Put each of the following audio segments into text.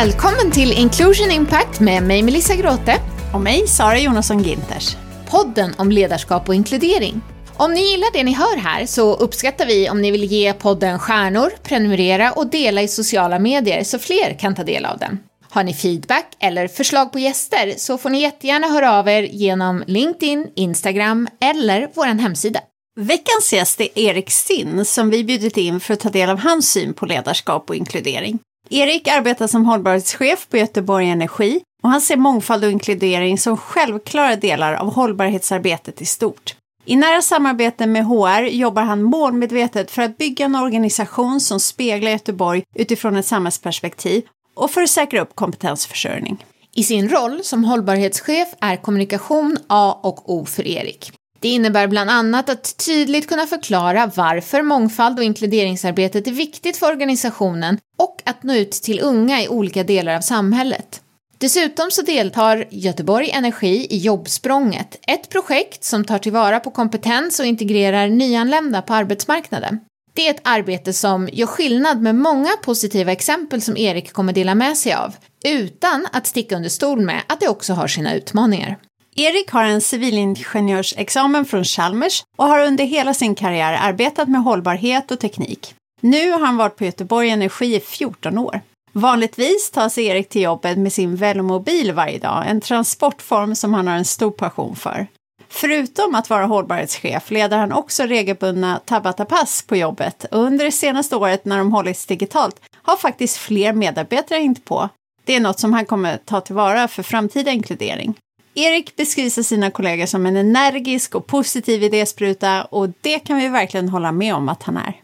Välkommen till Inclusion Impact med mig Melissa Gråte. Och mig, Sara Jonasson Ginters. Podden om ledarskap och inkludering. Om ni gillar det ni hör här så uppskattar vi om ni vill ge podden stjärnor, prenumerera och dela i sociala medier så fler kan ta del av den. Har ni feedback eller förslag på gäster så får ni jättegärna höra av er genom LinkedIn, Instagram eller vår hemsida. Veckans gäst är Erik Sinn som vi bjudit in för att ta del av hans syn på ledarskap och inkludering. Erik arbetar som hållbarhetschef på Göteborg Energi och han ser mångfald och inkludering som självklara delar av hållbarhetsarbetet i stort. I nära samarbete med HR jobbar han målmedvetet för att bygga en organisation som speglar Göteborg utifrån ett samhällsperspektiv och för att säkra upp kompetensförsörjning. I sin roll som hållbarhetschef är kommunikation A och O för Erik. Det innebär bland annat att tydligt kunna förklara varför mångfald och inkluderingsarbetet är viktigt för organisationen och att nå ut till unga i olika delar av samhället. Dessutom så deltar Göteborg Energi i Jobbsprånget, ett projekt som tar tillvara på kompetens och integrerar nyanlända på arbetsmarknaden. Det är ett arbete som gör skillnad med många positiva exempel som Erik kommer dela med sig av, utan att sticka under stol med att det också har sina utmaningar. Erik har en civilingenjörsexamen från Chalmers och har under hela sin karriär arbetat med hållbarhet och teknik. Nu har han varit på Göteborg Energi i 14 år. Vanligtvis tar sig Erik till jobbet med sin velomobil varje dag, en transportform som han har en stor passion för. Förutom att vara hållbarhetschef leder han också regelbundna Tabata-pass på jobbet och under det senaste året när de hållits digitalt har faktiskt fler medarbetare hängt på. Det är något som han kommer ta tillvara för framtida inkludering. Erik beskrivs av sina kollegor som en energisk och positiv idéspruta och det kan vi verkligen hålla med om att han är.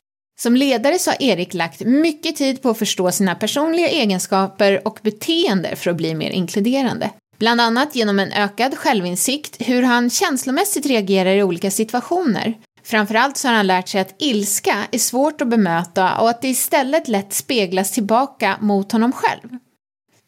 Som ledare så har Erik lagt mycket tid på att förstå sina personliga egenskaper och beteende för att bli mer inkluderande. Bland annat genom en ökad självinsikt hur han känslomässigt reagerar i olika situationer. Framförallt så har han lärt sig att ilska är svårt att bemöta och att det istället lätt speglas tillbaka mot honom själv.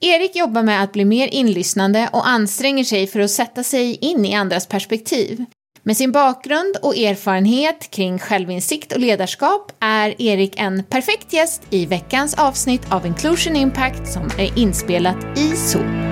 Erik jobbar med att bli mer inlyssnande och anstränger sig för att sätta sig in i andras perspektiv. Med sin bakgrund och erfarenhet kring självinsikt och ledarskap är Erik en perfekt gäst i veckans avsnitt av Inclusion Impact som är inspelat i Zoom.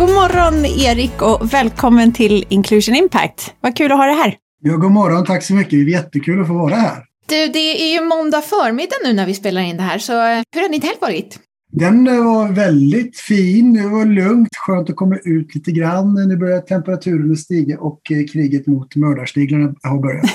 God morgon Erik och välkommen till Inclusion Impact. Vad kul att ha dig här. Ja, god morgon, tack så mycket. Det är jättekul att få vara här. Du, det är ju måndag förmiddag nu när vi spelar in det här, så eh, hur har din helg varit? Den eh, var väldigt fin, det var lugnt, skönt att komma ut lite grann. Nu börjar temperaturen stiga och eh, kriget mot mördarsniglarna har börjat.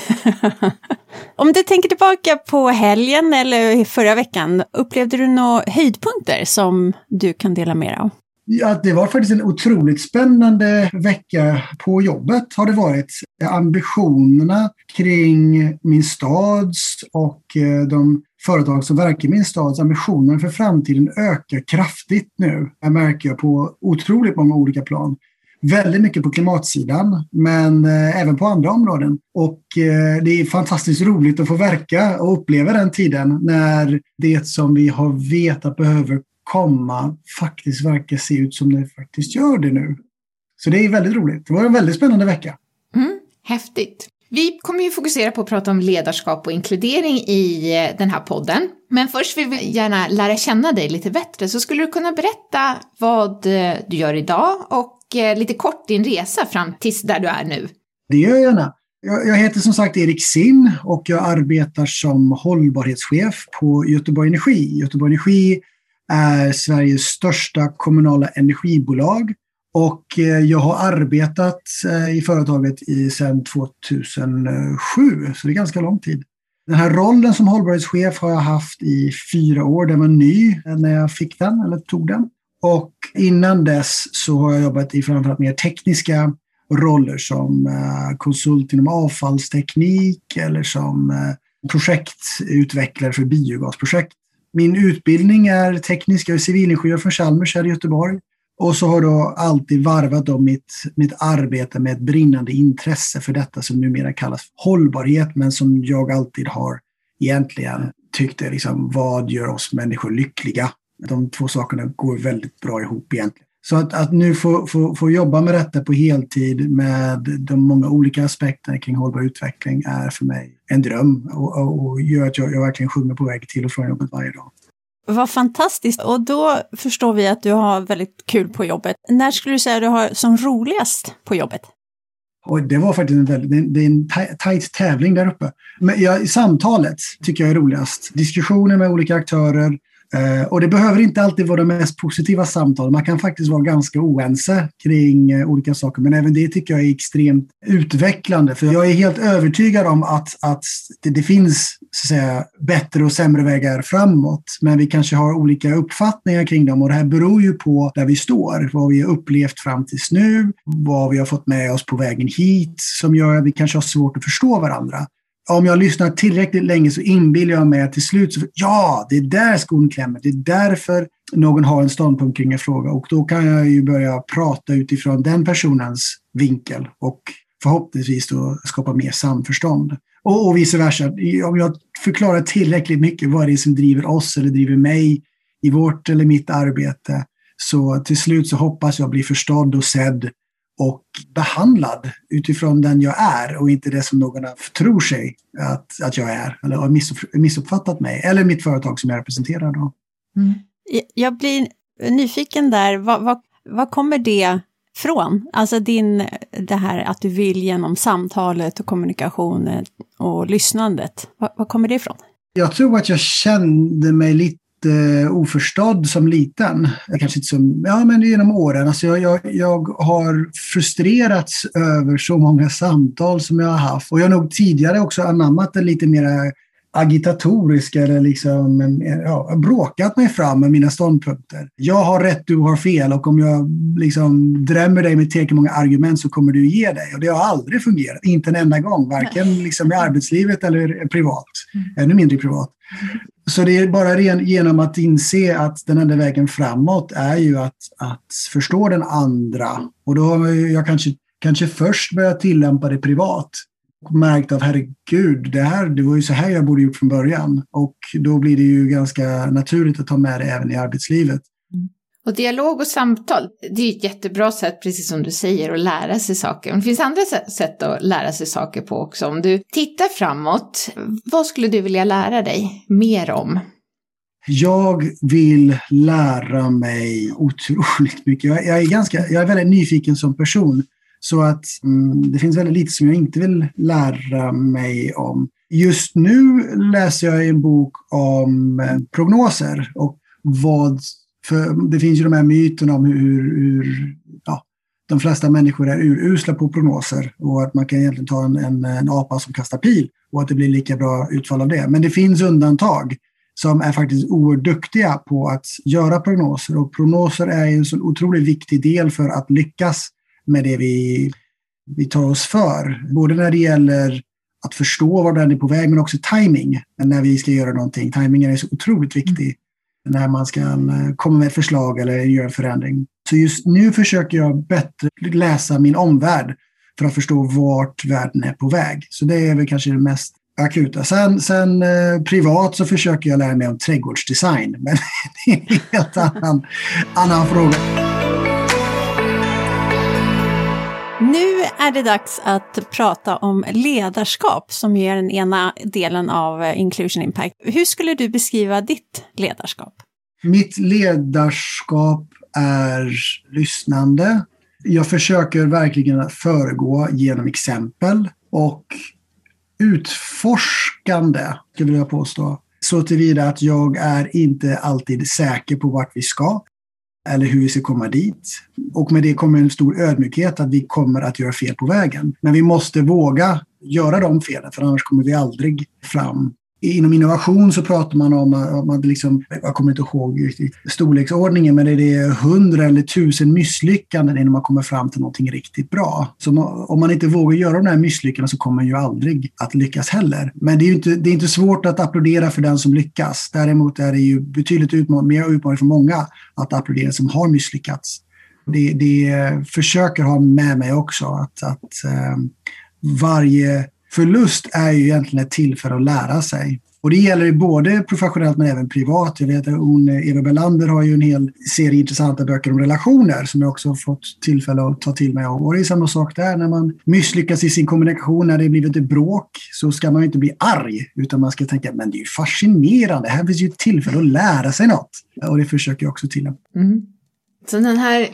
Om du tänker tillbaka på helgen eller förra veckan, upplevde du några höjdpunkter som du kan dela med dig av? Ja, det var faktiskt en otroligt spännande vecka på jobbet har det varit. Ambitionerna kring min stads och eh, de företag som verkar i min stads ambitioner för framtiden ökar kraftigt nu. Det märker jag på otroligt många olika plan. Väldigt mycket på klimatsidan, men eh, även på andra områden. Och eh, det är fantastiskt roligt att få verka och uppleva den tiden när det som vi har vetat behöver komma faktiskt verkar se ut som det faktiskt gör det nu. Så det är väldigt roligt. Det var en väldigt spännande vecka. Mm, häftigt. Vi kommer ju fokusera på att prata om ledarskap och inkludering i eh, den här podden. Men först vill vi gärna lära känna dig lite bättre, så skulle du kunna berätta vad eh, du gör idag och eh, lite kort din resa fram tills där du är nu? Det gör jag gärna. Jag heter som sagt Erik Sinn och jag arbetar som hållbarhetschef på Göteborg Energi. Göteborg Energi är Sveriges största kommunala energibolag och eh, jag har arbetat eh, i företaget i sedan 2007, så det är ganska lång tid. Den här rollen som hållbarhetschef har jag haft i fyra år. Den var ny eh, när jag fick den, eller tog den. Och innan dess så har jag jobbat i framförallt mer tekniska roller som konsult inom avfallsteknik eller som projektutvecklare för biogasprojekt. Min utbildning är teknisk, jag är civilingenjör från Chalmers här i Göteborg. Och så har jag alltid varvat då mitt, mitt arbete med ett brinnande intresse för detta som numera kallas hållbarhet, men som jag alltid har egentligen tyckt är liksom, vad gör oss människor lyckliga? De två sakerna går väldigt bra ihop egentligen. Så att, att nu få, få, få jobba med detta på heltid med de många olika aspekterna kring hållbar utveckling är för mig en dröm och, och, och gör att jag, jag verkligen sjunger på väg till och från jobbet varje dag. Vad fantastiskt! Och då förstår vi att du har väldigt kul på jobbet. När skulle du säga att du har som roligast på jobbet? Och det var faktiskt en, väldigt, det är en tajt tävling där uppe. Men ja, samtalet tycker jag är roligast. Diskussioner med olika aktörer, Eh, och det behöver inte alltid vara de mest positiva samtal. Man kan faktiskt vara ganska oense kring eh, olika saker. Men även det tycker jag är extremt utvecklande. För jag är helt övertygad om att, att det, det finns så att säga, bättre och sämre vägar framåt. Men vi kanske har olika uppfattningar kring dem. Och det här beror ju på där vi står. Vad vi har upplevt fram tills nu. Vad vi har fått med oss på vägen hit. Som gör att vi kanske har svårt att förstå varandra om jag lyssnar tillräckligt länge så inbillar jag mig att till slut så, ja, det är där skon klämmer. Det är därför någon har en ståndpunkt kring en fråga och då kan jag ju börja prata utifrån den personens vinkel och förhoppningsvis då skapa mer samförstånd. Och, och vice versa. Om jag förklarar tillräckligt mycket vad det är som driver oss eller driver mig i vårt eller mitt arbete så till slut så hoppas jag bli förstådd och sedd och behandlad utifrån den jag är och inte det som någon tror sig att, att jag är eller har missuppfattat mig eller mitt företag som jag representerar. Då. Mm. Jag blir nyfiken där, vad, vad, vad kommer det från? Alltså din, det här att du vill genom samtalet och kommunikationen och lyssnandet, vad, vad kommer det ifrån? Jag tror att jag kände mig lite Eh, oförstådd som liten. Kanske inte som, ja men genom åren. Alltså jag, jag, jag, har frustrerats över så många samtal som jag har haft. Och jag har nog tidigare också anammat en lite mera agitatoriska eller liksom, ja, bråkat mig fram med mina ståndpunkter. Jag har rätt, du har fel och om jag liksom drämmer dig med tillräckligt många argument så kommer du ge dig. Och det har aldrig fungerat, inte en enda gång, varken liksom i arbetslivet eller privat, mm. ännu mindre privat. Så det är bara genom att inse att den enda vägen framåt är ju att, att förstå den andra. Och då har jag kanske, kanske först börjat tillämpa det privat och märkt av herregud, det, här, det var ju så här jag borde gjort från början. Och då blir det ju ganska naturligt att ta med det även i arbetslivet. Och dialog och samtal, det är ett jättebra sätt, precis som du säger, att lära sig saker. Men det finns andra sätt att lära sig saker på också. Om du tittar framåt, vad skulle du vilja lära dig mer om? Jag vill lära mig otroligt mycket. Jag är, ganska, jag är väldigt nyfiken som person. Så att mm, det finns väldigt lite som jag inte vill lära mig om. Just nu läser jag en bok om eh, prognoser och vad för det finns ju de här myterna om hur, hur ja, de flesta människor är urusla på prognoser och att man kan egentligen ta en, en, en apa som kastar pil och att det blir lika bra utfall av det. Men det finns undantag som är faktiskt oerhört duktiga på att göra prognoser och prognoser är en så otroligt viktig del för att lyckas med det vi, vi tar oss för. Både när det gäller att förstå var den är på väg men också timing när vi ska göra någonting. Timingen är så otroligt viktig när man ska eh, komma med ett förslag eller göra en förändring. Så just nu försöker jag bättre läsa min omvärld för att förstå vart världen är på väg. Så det är väl kanske det mest akuta. Sen, sen eh, privat så försöker jag lära mig om trädgårdsdesign, men det är en helt annan, annan fråga. Nu är det dags att prata om ledarskap som är den ena delen av Inclusion Impact. Hur skulle du beskriva ditt ledarskap? Mitt ledarskap är lyssnande. Jag försöker verkligen att föregå genom exempel och utforskande, skulle jag påstå. Så tillvida att jag är inte alltid säker på vart vi ska eller hur vi ska komma dit. Och med det kommer en stor ödmjukhet att vi kommer att göra fel på vägen. Men vi måste våga göra de felen, för annars kommer vi aldrig fram Inom innovation så pratar man eh, om, att liksom, jag kommer inte ihåg storleksordningen, men det är hundra eller tusen misslyckanden innan man kommer fram till någonting riktigt bra. Så om man inte vågar göra de här misslyckandena så kommer man ju aldrig att lyckas heller. Men det är inte, det är inte svårt att applådera för den som lyckas. Däremot är det ju betydligt utman mer utmaning för många att applådera som har misslyckats. Det, det försöker ha med mig också att, att eh, varje förlust är ju egentligen ett tillfälle att lära sig. Och det gäller ju både professionellt men även privat. Jag vet att hon, eh, Eva Belander har ju en hel serie intressanta böcker om relationer som jag också har fått tillfälle att ta till mig av. Och det är samma sak där, när man misslyckas i sin kommunikation, när det blivit ett bråk, så ska man ju inte bli arg, utan man ska tänka men det är ju fascinerande, här finns ju ett tillfälle att lära sig något. Och det försöker jag också tillämpa. Mm. Så den här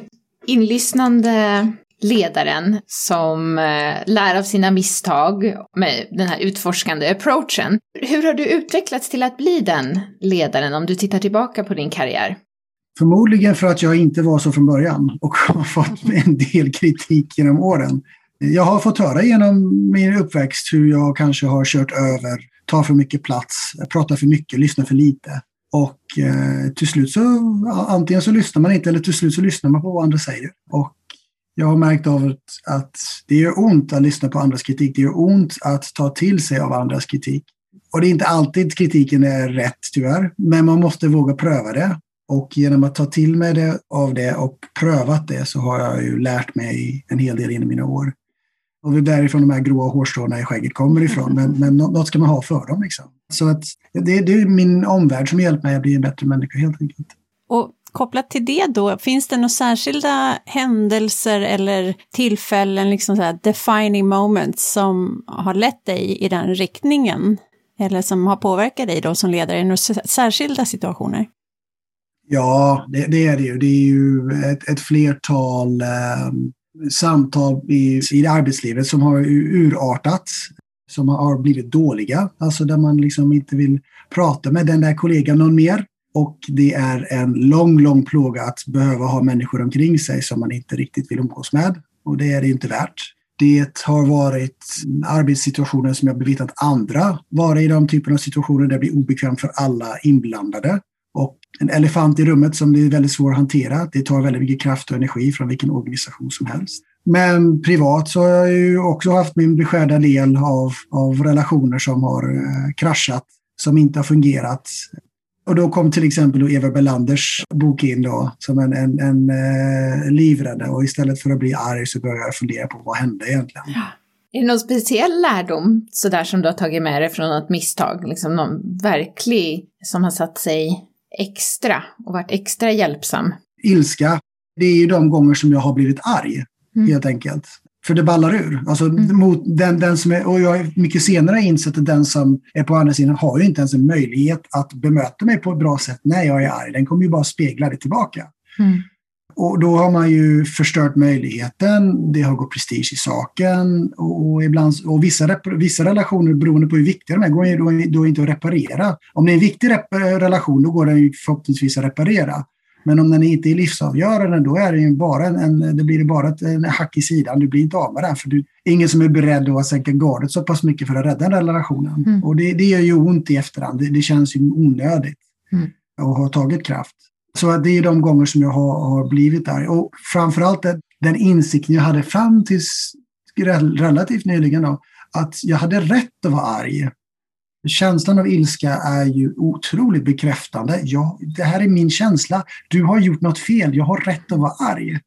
inlyssnande ledaren som eh, lär av sina misstag med den här utforskande approachen. Hur har du utvecklats till att bli den ledaren om du tittar tillbaka på din karriär? Förmodligen för att jag inte var så från början och har fått en del kritik genom åren. Jag har fått höra genom min uppväxt hur jag kanske har kört över, tar för mycket plats, pratar för mycket, lyssnar för lite. Och eh, till slut så, antingen så lyssnar man inte eller till slut så lyssnar man på vad andra säger. Och jag har märkt av att det gör ont att lyssna på andras kritik. Det gör ont att ta till sig av andras kritik. Och det är inte alltid kritiken är rätt tyvärr, men man måste våga pröva det. Och genom att ta till mig det, av det och prövat det så har jag ju lärt mig en hel del inom mina år. Och det är därifrån de här gråa hårstråna i skägget kommer ifrån. Men, men något ska man ha för dem. Liksom. Så att det, det är min omvärld som hjälpt mig att bli en bättre människa helt enkelt. Och kopplat till det då, finns det några särskilda händelser eller tillfällen, liksom så här defining moments som har lett dig i den riktningen? Eller som har påverkat dig då som ledare i några särskilda situationer? Ja, det, det, är det ju. Det är ju ett, ett flertal eh, samtal i, i arbetslivet som har urartats, som har blivit dåliga. Alltså där man liksom inte vill prata med den där kollegan någon mer. Och det är en lång, lång plåga att behöva ha människor omkring sig som man inte riktigt vill umgås med. Och det är det inte värt. Det har varit arbetssituationer som jag bevittnat andra vara i de typerna av situationer där det blir obekvämt för alla inblandade. Och en elefant i rummet som det är väldigt svårt att hantera. Det tar väldigt mycket kraft och energi från vilken organisation som helst. Men privat så har jag ju också haft min beskärda del av, av relationer som har eh, kraschat, som inte har fungerat. Och då kom till exempel Eva Belanders bok in då, som en, en, en eh, livrädda. Och istället för att bli arg så började jag fundera på vad hände egentligen. Ja. Är det någon speciell lärdom sådär som du har tagit med dig från ett misstag? Liksom någon verklig som har satt sig extra och varit extra hjälpsam? Ilska. Det är ju de gånger som jag har blivit arg, mm. helt enkelt. För det ballar ur. Alltså, mm. mot den, den som är, och jag har mycket senare insett att den som är på andra sidan har ju inte ens en möjlighet att bemöta mig på ett bra sätt när jag är arg. Den kommer ju bara spegla det tillbaka. Mm. Och då har man ju förstört möjligheten, det har gått prestige i saken och, ibland, och vissa, vissa relationer beroende på hur viktiga de är går ju då, då inte att reparera. Om det är en viktig relation då går den ju förhoppningsvis att reparera. Men om den inte är livsavgörande, då är det ju bara en, det blir bara ett en hack i sidan. Du blir inte av med den, för du ingen som är beredd att sänka gardet så pass mycket för att rädda den relationen. Mm. Och det, det gör ju ont i efterhand. Det, det känns ju onödigt mm. och har tagit kraft. Så det är de gånger som jag har, har blivit arg. Och framförallt den, den insikten jag hade fram tills relativt nyligen då, att jag hade rätt att vara arg. Känslan av ilska är ju otroligt bekräftande. Ja, det här är min känsla. Du har gjort något fel. Jag har rätt att vara arg.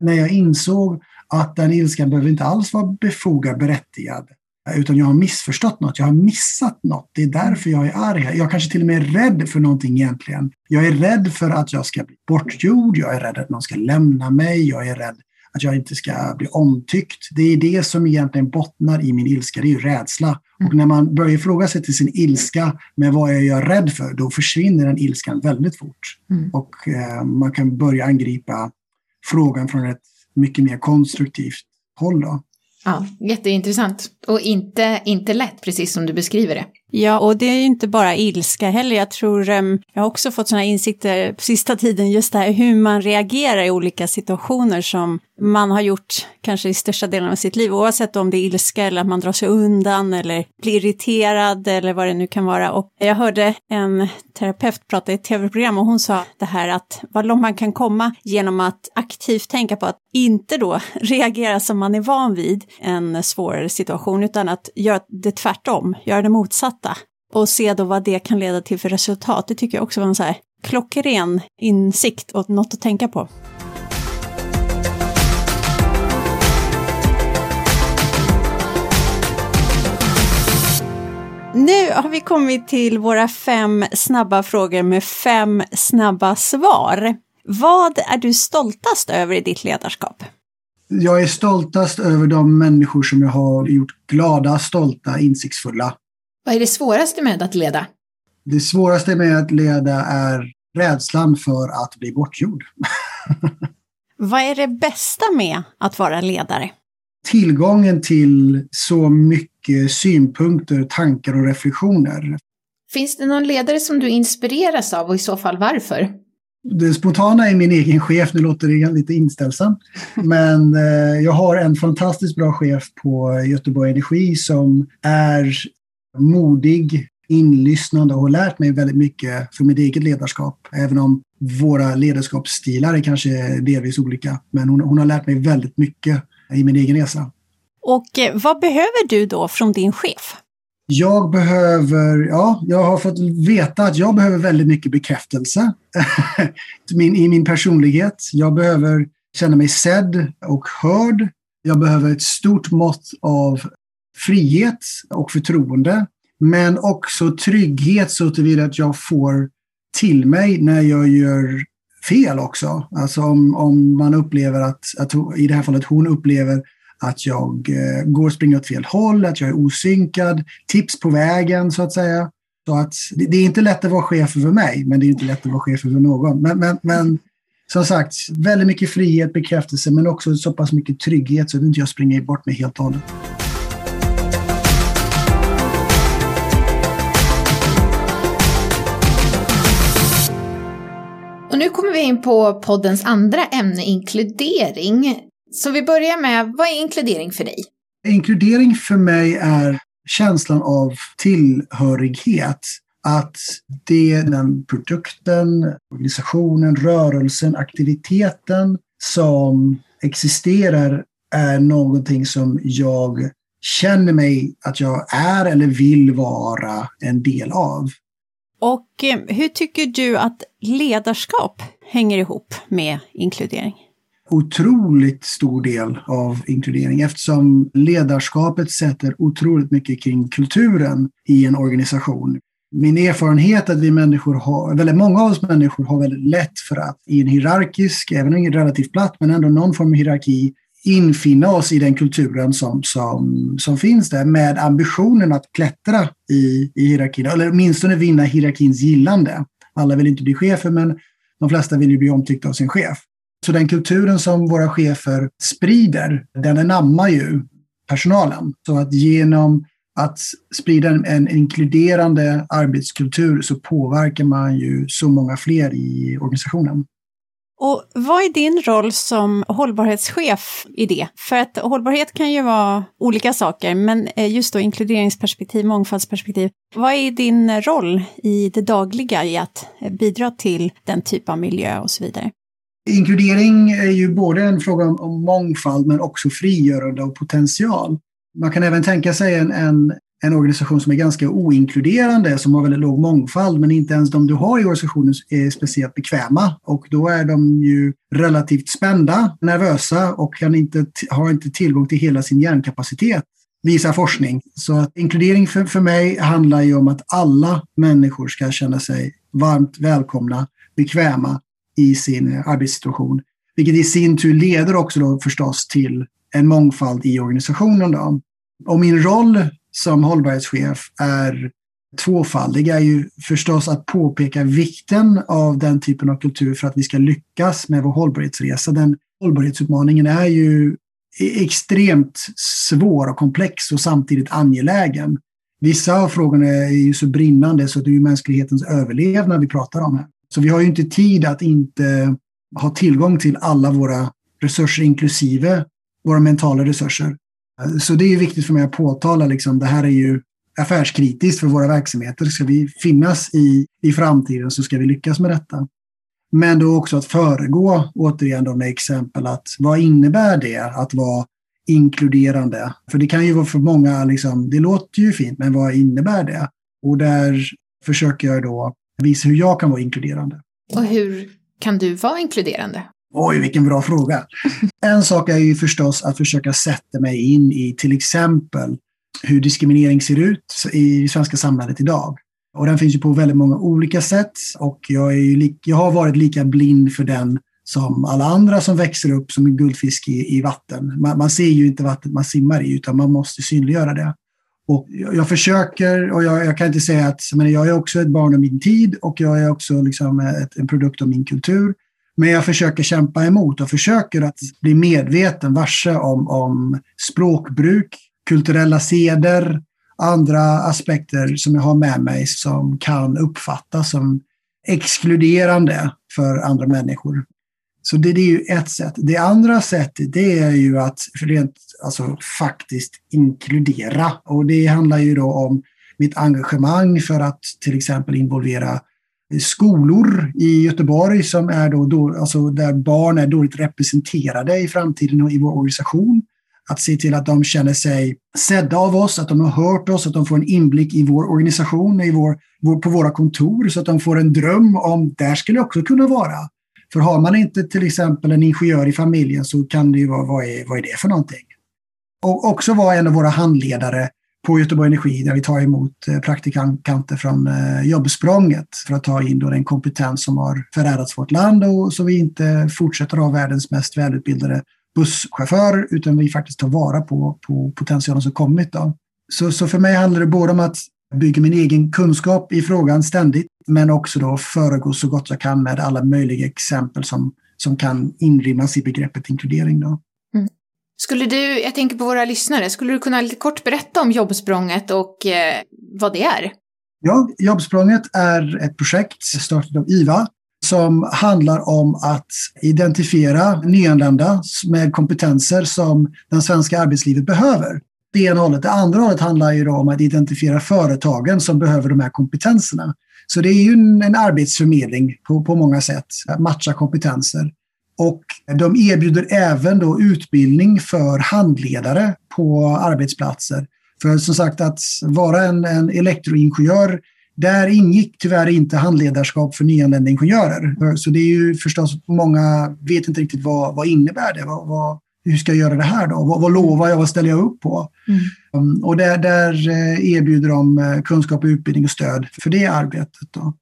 När jag insåg att den ilskan behöver inte alls vara befogad, berättigad, utan jag har missförstått något. Jag har missat något. Det är därför jag är arg. Jag kanske till och med är rädd för någonting egentligen. Jag är rädd för att jag ska bli bortgjord. Jag är rädd att någon ska lämna mig. Jag är rädd att jag inte ska bli omtyckt. Det är det som egentligen bottnar i min ilska, det är ju rädsla. Mm. Och när man börjar fråga sig till sin ilska med vad är jag rädd för, då försvinner den ilskan väldigt fort. Mm. Och eh, man kan börja angripa frågan från ett mycket mer konstruktivt håll. Då. Ja, jätteintressant. Och inte, inte lätt, precis som du beskriver det. Ja, och det är ju inte bara ilska heller. Jag tror, ehm, jag har också fått sådana insikter på sista tiden, just det här hur man reagerar i olika situationer som man har gjort kanske i största delen av sitt liv, oavsett om det är ilska eller att man drar sig undan eller blir irriterad eller vad det nu kan vara. Och jag hörde en terapeut prata i ett tv-program och hon sa det här att vad långt man kan komma genom att aktivt tänka på att inte då reagera som man är van vid en svårare situation, utan att göra det tvärtom, göra det motsatta och se då vad det kan leda till för resultat. Det tycker jag också var en så här klockren insikt och något att tänka på. Nu har vi kommit till våra fem snabba frågor med fem snabba svar. Vad är du stoltast över i ditt ledarskap? Jag är stoltast över de människor som jag har gjort glada, stolta, insiktsfulla. Vad är det svåraste med att leda? Det svåraste med att leda är rädslan för att bli bortgjord. Vad är det bästa med att vara ledare? Tillgången till så mycket synpunkter, tankar och reflektioner. Finns det någon ledare som du inspireras av och i så fall varför? Det spontana är min egen chef, nu låter det lite inställsamt. Men eh, jag har en fantastiskt bra chef på Göteborg Energi som är modig, inlyssnande och har lärt mig väldigt mycket för mitt eget ledarskap. Även om våra ledarskapsstilar är kanske delvis olika. Men hon, hon har lärt mig väldigt mycket i min egen resa. Och eh, vad behöver du då från din chef? Jag behöver, ja, jag har fått veta att jag behöver väldigt mycket bekräftelse min, i min personlighet. Jag behöver känna mig sedd och hörd. Jag behöver ett stort mått av frihet och förtroende. Men också trygghet så tillvida att jag får till mig när jag gör fel också. Alltså om, om man upplever att, att, i det här fallet hon upplever att jag eh, går och springer åt fel håll, att jag är osynkad, tips på vägen så att säga. Så att det, det är inte lätt att vara chef för mig, men det är inte lätt att vara chef för någon. Men, men, men som sagt, väldigt mycket frihet, bekräftelse, men också så pass mycket trygghet så att inte jag springer bort mig helt och hållet. Vi in på poddens andra ämne, inkludering. Så vi börjar med, vad är inkludering för dig? Inkludering för mig är känslan av tillhörighet. Att det är den produkten, organisationen, rörelsen, aktiviteten som existerar är någonting som jag känner mig att jag är eller vill vara en del av. Och eh, hur tycker du att ledarskap hänger ihop med inkludering? Otroligt stor del av inkludering eftersom ledarskapet sätter otroligt mycket kring kulturen i en organisation. Min erfarenhet är att vi människor har, väldigt många av oss människor har väldigt lätt för att i en hierarkisk, även en relativt platt, men ändå någon form av hierarki, infinna oss i den kulturen som, som, som finns där med ambitionen att klättra i, i hierarkin, eller åtminstone vinna hierarkins gillande. Alla vill inte bli chefer, men de flesta vill ju bli omtyckta av sin chef. Så den kulturen som våra chefer sprider, den anammar ju personalen. Så att genom att sprida en, en inkluderande arbetskultur så påverkar man ju så många fler i organisationen. Och vad är din roll som hållbarhetschef i det? För att hållbarhet kan ju vara olika saker, men eh, just då inkluderingsperspektiv, mångfaldsperspektiv. Vad är din roll i det dagliga i att eh, bidra till den typ av miljö och så vidare? Inkludering är ju både en fråga om mångfald men också frigörande av potential. Man kan även tänka sig en, en en organisation som är ganska oinkluderande, som har väldigt låg mångfald, men inte ens de du har i organisationen är speciellt bekväma. Och då är de ju relativt spända, nervösa och kan inte, har inte tillgång till hela sin hjärnkapacitet, visar forskning. Så att inkludering för, för mig handlar ju om att alla människor ska känna sig varmt välkomna, bekväma i sin eh, arbetssituation. Vilket i sin tur leder också då förstås till en mångfald i organisationen. Då. Och min roll som hållbarhetschef är tvåfaldig är ju förstås att påpeka vikten av den typen av kultur för att vi ska lyckas med vår hållbarhetsresa. Den hållbarhetsutmaningen är ju e- extremt svår och komplex och samtidigt angelägen. Vissa av frågorna är ju så brinnande så det är ju mänsklighetens överlevnad vi pratar om här. Så vi har ju inte tid att inte ha tillgång till alla våra resurser, inklusive våra mentala resurser. Så det är viktigt för mig att påtala, liksom, det här är ju affärskritiskt för våra verksamheter. Ska vi finnas i, i framtiden så ska vi lyckas med detta. Men då också att föregå, återigen då med exempel, att vad innebär det att vara inkluderande? För det kan ju vara för många, liksom, det låter ju fint, men vad innebär det? Och där försöker jag då visa hur jag kan vara inkluderande. Och hur kan du vara inkluderande? Oj, vilken bra fråga. En sak är ju förstås att försöka sätta mig in i till exempel hur diskriminering ser ut i det svenska samhället idag. Och den finns ju på väldigt många olika sätt och jag, är ju, jag har varit lika blind för den som alla andra som växer upp som en guldfisk i, i vatten. Man, man, ser ju inte vattnet man simmar i utan man måste synliggöra det. Och jag, jag försöker, och jag, jag, kan inte säga att men jag är också ett barn av min tid och jag är också liksom ett, en produkt av min kultur. Men jag försöker kämpa emot och försöker att bli medveten, varse om, om språkbruk, kulturella seder, andra aspekter som jag har med mig som kan uppfattas som exkluderande för andra människor. Så det, det, är ju ett sätt. Det andra sättet det är ju att rent, alltså, faktiskt inkludera. Och det handlar ju då om mitt engagemang för att till exempel involvera skolor i Göteborg som är då, då alltså där barn är dåligt representerade i framtiden i vår organisation. Att se till att de känner sig sedda av oss, att de har hört oss, att de får en inblick i vår organisation, i vår, vår, på våra kontor, så att de får en dröm om där skulle jag också kunna vara. För har man inte till exempel en ingenjör i familjen så kan det ju vara, vad är, vad är det för någonting? Och också vara en av våra handledare på Göteborg Energi där vi tar emot eh, praktikanter från eh, jobbsprånget för att ta in då den kompetens som har förärats vårt land och så vi inte fortsätter ha världens mest välutbildade busschaufförer utan vi faktiskt tar vara på, på potentialen som kommit. Då. Så, så för mig handlar det både om att bygga min egen kunskap i frågan ständigt men också då föregå så gott jag kan med alla möjliga exempel som, som kan inrymmas i begreppet inkludering. Då. Skulle du, jag tänker på våra lyssnare, skulle du kunna lite kort berätta om Jobbsprånget och eh, vad det är? Ja, Jobbsprånget är ett projekt startat av IVA som handlar om att identifiera nyanlända med kompetenser som den svenska arbetslivet behöver. Det ena hållet. Det andra hållet handlar ju om att identifiera företagen som behöver de här kompetenserna. Så det är ju en, en arbetsförmedling på, på många sätt, att matcha kompetenser. Och de erbjuder även då utbildning för handledare på arbetsplatser. För som sagt att vara en, en elektroingenjör, där ingick tyvärr inte handledarskap för nyanlända ingenjörer. Så det är ju förstås, många vet inte riktigt vad, vad innebär det? Vad, vad, hur ska jag göra det här då? Vad, vad lovar jag? Vad ställer jag upp på? Mm. Um, och där, där eh, erbjuder de eh, kunskap, utbildning och stöd för det arbetet. Då.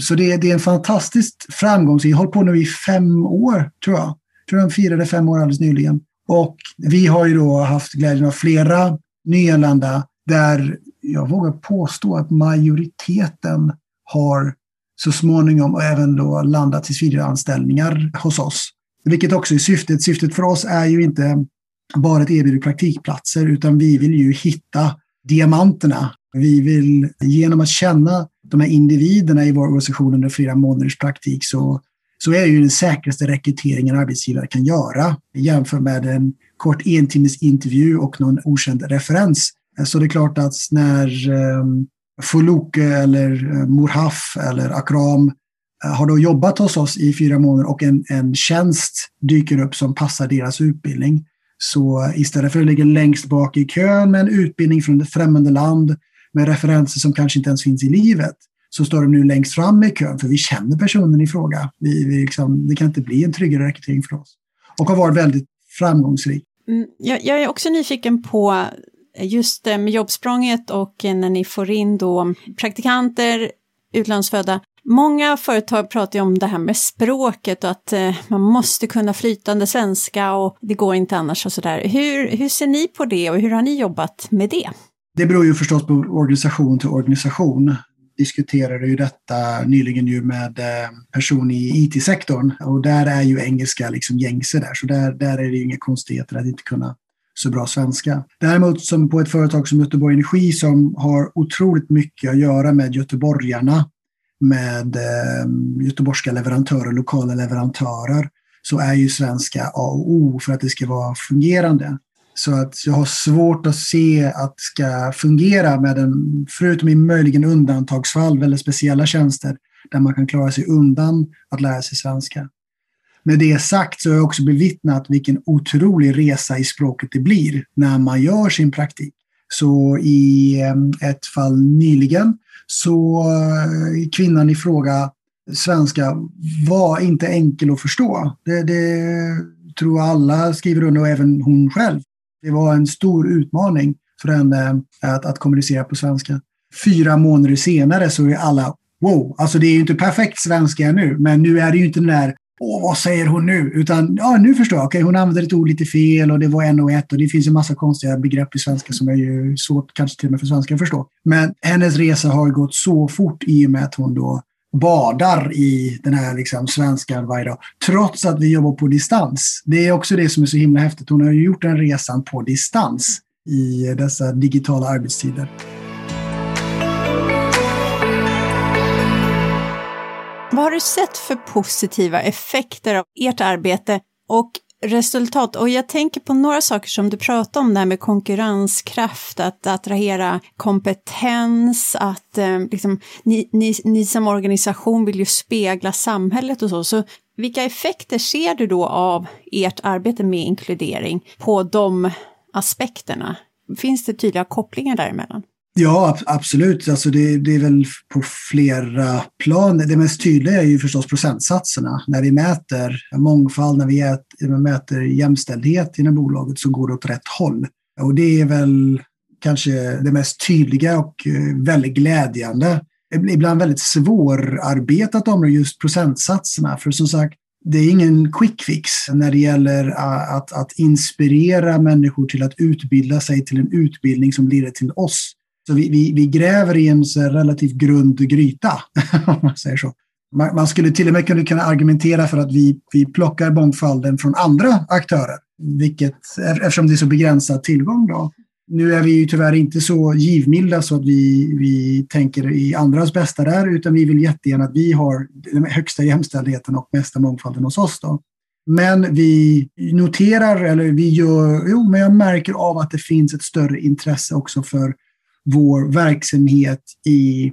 Så det, det är en fantastiskt framgång. Vi har hållit på nu i fem år, tror jag. Jag tror de firade fem år alldeles nyligen. Och vi har ju då haft glädjen av flera nyanlända där jag vågar påstå att majoriteten har så småningom och även då landat tillsvidareanställningar hos oss. Vilket också är syftet. Syftet för oss är ju inte bara att erbjuda praktikplatser utan vi vill ju hitta diamanterna. Vi vill genom att känna de här individerna i vår organisation under flera månaders praktik så, så är det ju den säkraste rekryteringen arbetsgivare kan göra jämfört med en kort entimmes intervju och någon okänd referens. Så det är klart att när um, Fuluke eller eh, uh, Murhaf eller Akram eh, har då jobbat hos oss i fyra månader och en, en tjänst dyker upp som passar deras utbildning så istället för att ligga längst bak i kön med en utbildning från ett främmande land med referenser som kanske inte ens finns i livet, så står de nu längst fram i kön för vi känner personen i fråga. Vi, vi liksom, det kan inte bli en tryggare rekrytering för oss. Och har varit väldigt framgångsrik. Mm, jag, jag är också nyfiken på just med jobbsprånget och när ni får in då praktikanter, utlandsfödda. Många företag pratar ju om det här med språket och att eh, man måste kunna flytande svenska och det går inte annars och sådär. Hur, hur ser ni på det och hur har ni jobbat med det? Det beror ju förstås på organisation till organisation. Diskuterade ju detta nyligen ju med eh, person i IT-sektorn och där är ju engelska liksom gängse där, så där, där är det ju inga konstigheter att inte kunna så bra svenska. Däremot som på ett företag som Göteborg Energi som har otroligt mycket att göra med göteborgarna med eh, göteborgska leverantörer, lokala leverantörer, så är ju svenska A och O för att det ska vara fungerande. Så att jag har svårt att se att det ska fungera med en, förutom i möjligen undantagsfall, väldigt speciella tjänster där man kan klara sig undan att lära sig svenska. Med det sagt så har jag också bevittnat vilken otrolig resa i språket det blir när man gör sin praktik. Så i eh, ett fall nyligen så eh, kvinnan i fråga, svenska, var inte enkel att förstå. Det, det tror alla skriver under och även hon själv. Det var en stor utmaning för henne eh, att, att kommunicera på svenska. Fyra månader senare så är alla wow, alltså det är ju inte perfekt svenska nu, men nu är det ju inte den där Åh, vad säger hon nu? Utan ja, nu förstår jag. Okej, hon använde ett ord lite fel och det var en och ett och det finns en massa konstiga begrepp i svenska som är ju svårt kanske till och med för svenskar att förstå. Men hennes resa har gått så fort i och med att hon då badar i den här liksom svenskan varje dag, trots att vi jobbar på distans. Det är också det som är så himla häftigt. Hon har ju gjort den resan på distans i dessa digitala arbetstider. Vad har du sett för positiva effekter av ert arbete och resultat? Och jag tänker på några saker som du pratade om, det här med konkurrenskraft, att attrahera kompetens, att eh, liksom, ni, ni, ni som organisation vill ju spegla samhället och så. Så vilka effekter ser du då av ert arbete med inkludering på de aspekterna? Finns det tydliga kopplingar däremellan? Ja, absolut. Alltså det, det, är väl på flera plan. Det mest tydliga är ju förstås procentsatserna. När vi mäter mångfald, när vi mäter jämställdhet inom bolaget så går det åt rätt håll. Och det är väl kanske det mest tydliga och eh, väldigt glädjande. Ibland väldigt svårarbetat område, just procentsatserna. För som sagt, det är ingen quick fix när det gäller att, att inspirera människor till att utbilda sig till en utbildning som leder till oss. Så vi, vi, vi gräver i en relativt grund gryta, om man säger så. Man, man, skulle till och med kunna argumentera för att vi, vi plockar mångfalden från andra aktörer, vilket, eftersom det är så begränsad tillgång. Då. Nu är vi ju tyvärr inte så givmilda så att vi, vi tänker i andras bästa där, utan vi vill jättegärna att vi har den högsta jämställdheten och mesta mångfalden hos oss. Då. Men vi noterar, eller vi gör, jo, men jag märker av att det finns ett större intresse också för vår verksamhet i,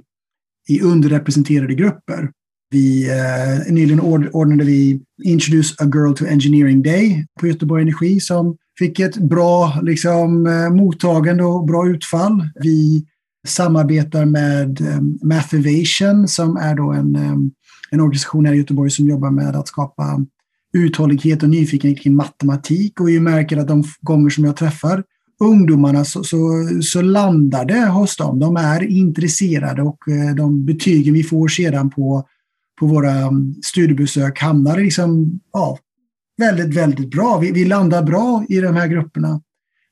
i underrepresenterade grupper. Vi, eh, nyligen ordnade vi Introduce a Girl to Engineering Day på Göteborg Energi som fick ett bra liksom, eh, mottagande och bra utfall. Vi samarbetar med um, Mathivation som är då en, um, en organisation här i Göteborg som jobbar med att skapa uthållighet och nyfikenhet kring matematik. Och vi märker att de gånger som jag träffar ungdomarna så, så, så, landar det hos dem. De är intresserade och eh, de betygen vi får sedan på, på våra mm, studiebesök hamnar liksom, ja, väldigt, väldigt bra. Vi, vi landar bra i de här grupperna.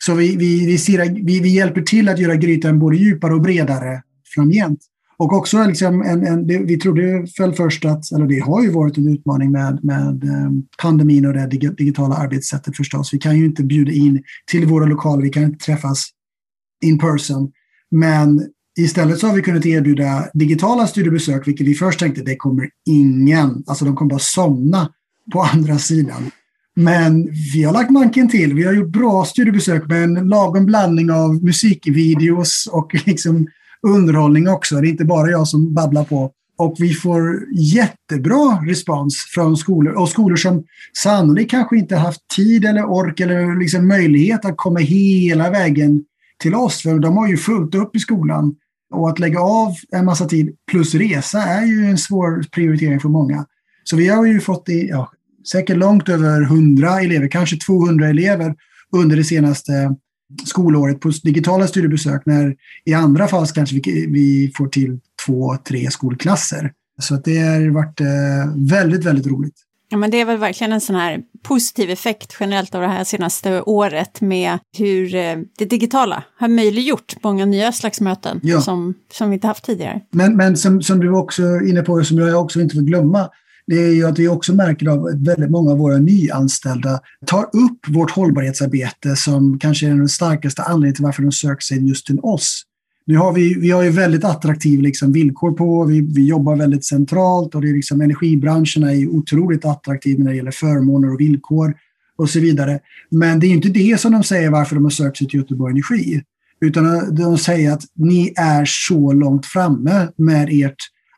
Så vi, vi, vi, ser, vi, vi hjälper till att göra grytan både djupare och bredare framgent. Och också liksom en, en, det, vi trodde väl först att, eller det har ju varit en utmaning med, med ehm, pandemin och det digitala arbetssättet förstås. Vi kan ju inte bjuda in till våra lokaler, vi kan inte träffas in person. Men istället så har vi kunnat erbjuda digitala studiebesök, vilket vi först tänkte det kommer ingen, alltså de kommer bara somna på andra sidan. Men vi har lagt manken till. Vi har gjort bra studiebesök med en lagom blandning av musikvideos och liksom underhållning också. Det är inte bara jag som babblar på. Och vi får jättebra respons från skolor och skolor som sannolikt kanske inte haft tid eller ork eller liksom möjlighet att komma hela vägen till oss. För de har ju fullt upp i skolan. Och att lägga av en massa tid plus resa är ju en svår prioritering för många. Så vi har ju fått i, ja, säkert långt över 100 elever, kanske 200 elever under det senaste skolåret på digitala studiebesök när i andra fall kanske vi, vi får till två, tre skolklasser. Så att det har varit eh, väldigt, väldigt roligt. Ja, men det är väl verkligen en sån här positiv effekt generellt av det här senaste året med hur eh, det digitala har möjliggjort många nya slags möten ja. som, som vi inte haft tidigare. Men, men som, som du också är inne på, som jag också inte vill glömma, det är ju att vi också märker av att väldigt många av våra nyanställda tar upp vårt hållbarhetsarbete som kanske är den starkaste anledningen till varför de söker sig just till oss. Nu har vi, vi har ju väldigt attraktiva liksom villkor på, vi, vi jobbar väldigt centralt och det är liksom, energibranschen är otroligt attraktiva när det gäller förmåner och villkor och så vidare. Men det är inte det som de säger varför de har sökt sig till Göteborg Energi. Utan de säger att ni är så långt framme med ert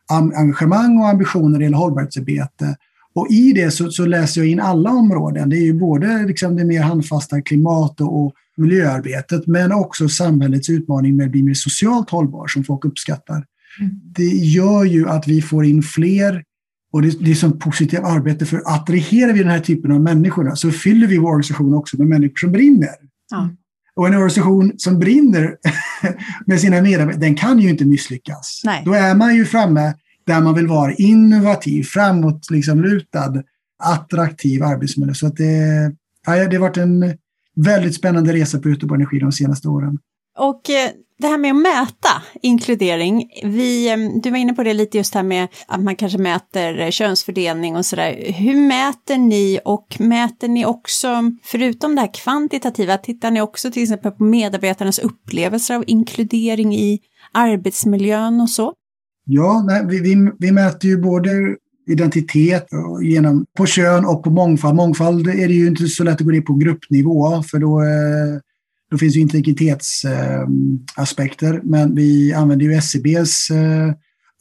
engagemang och ambitioner när det gäller hållbarhetsarbete. Och i det så, så, läser jag in alla områden. Det är ju både liksom det mer handfasta klimat och, miljöarbetet, men också samhällets utmaning med att bli mer socialt hållbar som folk uppskattar. Mm. Det gör ju att vi får in fler och det, det är som positivt arbete för attraherar vi den här typen av människorna så fyller vi vår organisation också med människor som brinner. Mm. Och en organisation som brinner med sina medarbetare, den kan ju inte misslyckas. Nej. Då är man ju framme där man vill vara innovativ, framåt, liksom lutad, attraktiv arbetsmiljö. Så att det, ja, det har varit en väldigt spännande resa på Göteborg Energi de senaste åren. Och eh, det här med att mäta inkludering, vi, eh, du var inne på det lite just här med att man kanske mäter eh, könsfördelning och sådär. Hur mäter ni och mäter ni också, förutom det här kvantitativa, tittar ni också till exempel på medarbetarnas upplevelser av inkludering i arbetsmiljön och så? Ja, nej, vi, vi, vi mäter ju både identitet genom, på kön och på mångfald. Mångfald är det ju inte så lätt att gå ner på gruppnivå för då, eh, då finns ju integritetsaspekter. Men vi använder ju SCBs e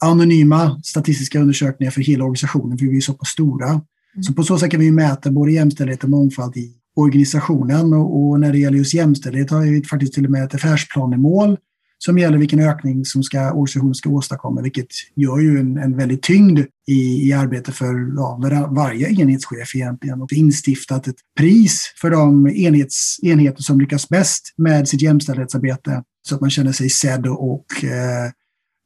anonyma statistiska undersökningar för hela organisationen för vi är så pass stora. Mm. Så på så sätt kan vi mäta både jämställdhet och mångfald i organisationen och, och när det gäller just jämställdhet har vi faktiskt till och med ett affärsplanemål som gäller vilken ökning som ska, organisationen ska åstadkomma, vilket gör ju en, en väldig tyngd i, i arbetet för ja, varje enhetschef egentligen. Och instiftat ett pris för de enhets, enheter som lyckas bäst med sitt jämställdhetsarbete så att man känner sig sedd och eh,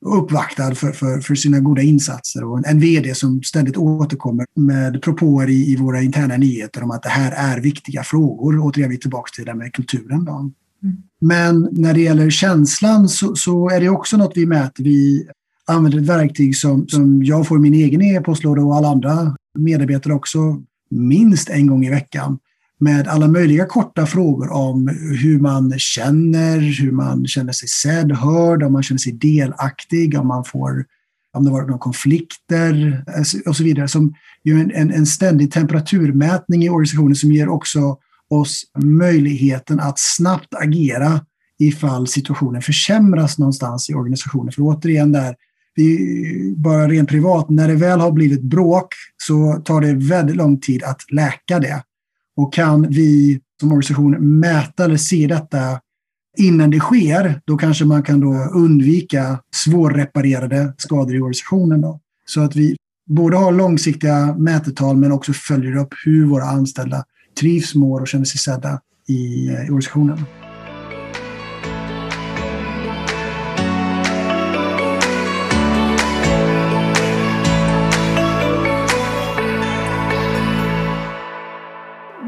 uppvaktad för, för, för, sina goda insatser och en, en VD som ständigt återkommer med propåer i, i våra interna nyheter om att det här är viktiga frågor. Återigen, vi är tillbaka till det med kulturen. Då. Men när det gäller känslan så, så, är det också något vi mäter. Vi använder ett verktyg som, som jag får i min egen e-postlåda och alla andra medarbetare också minst en gång i veckan med alla möjliga korta frågor om hur man känner, hur man känner sig sedd, hörd, om man känner sig delaktig, om man får om det varit några konflikter och så vidare. Som gör en, en, en ständig temperaturmätning i organisationen som ger också oss möjligheten att snabbt agera ifall situationen försämras någonstans i organisationen. För återigen där, vi, bara rent privat, när det väl har blivit bråk så tar det väldigt lång tid att läka det. Och kan vi som organisation mäta eller se detta innan det sker, då kanske man kan då undvika svårreparerade skador i organisationen. Då. Så att vi både har långsiktiga mätetal men också följer upp hur våra anställda trivs, mår och känner sig sedda i, i organisationen.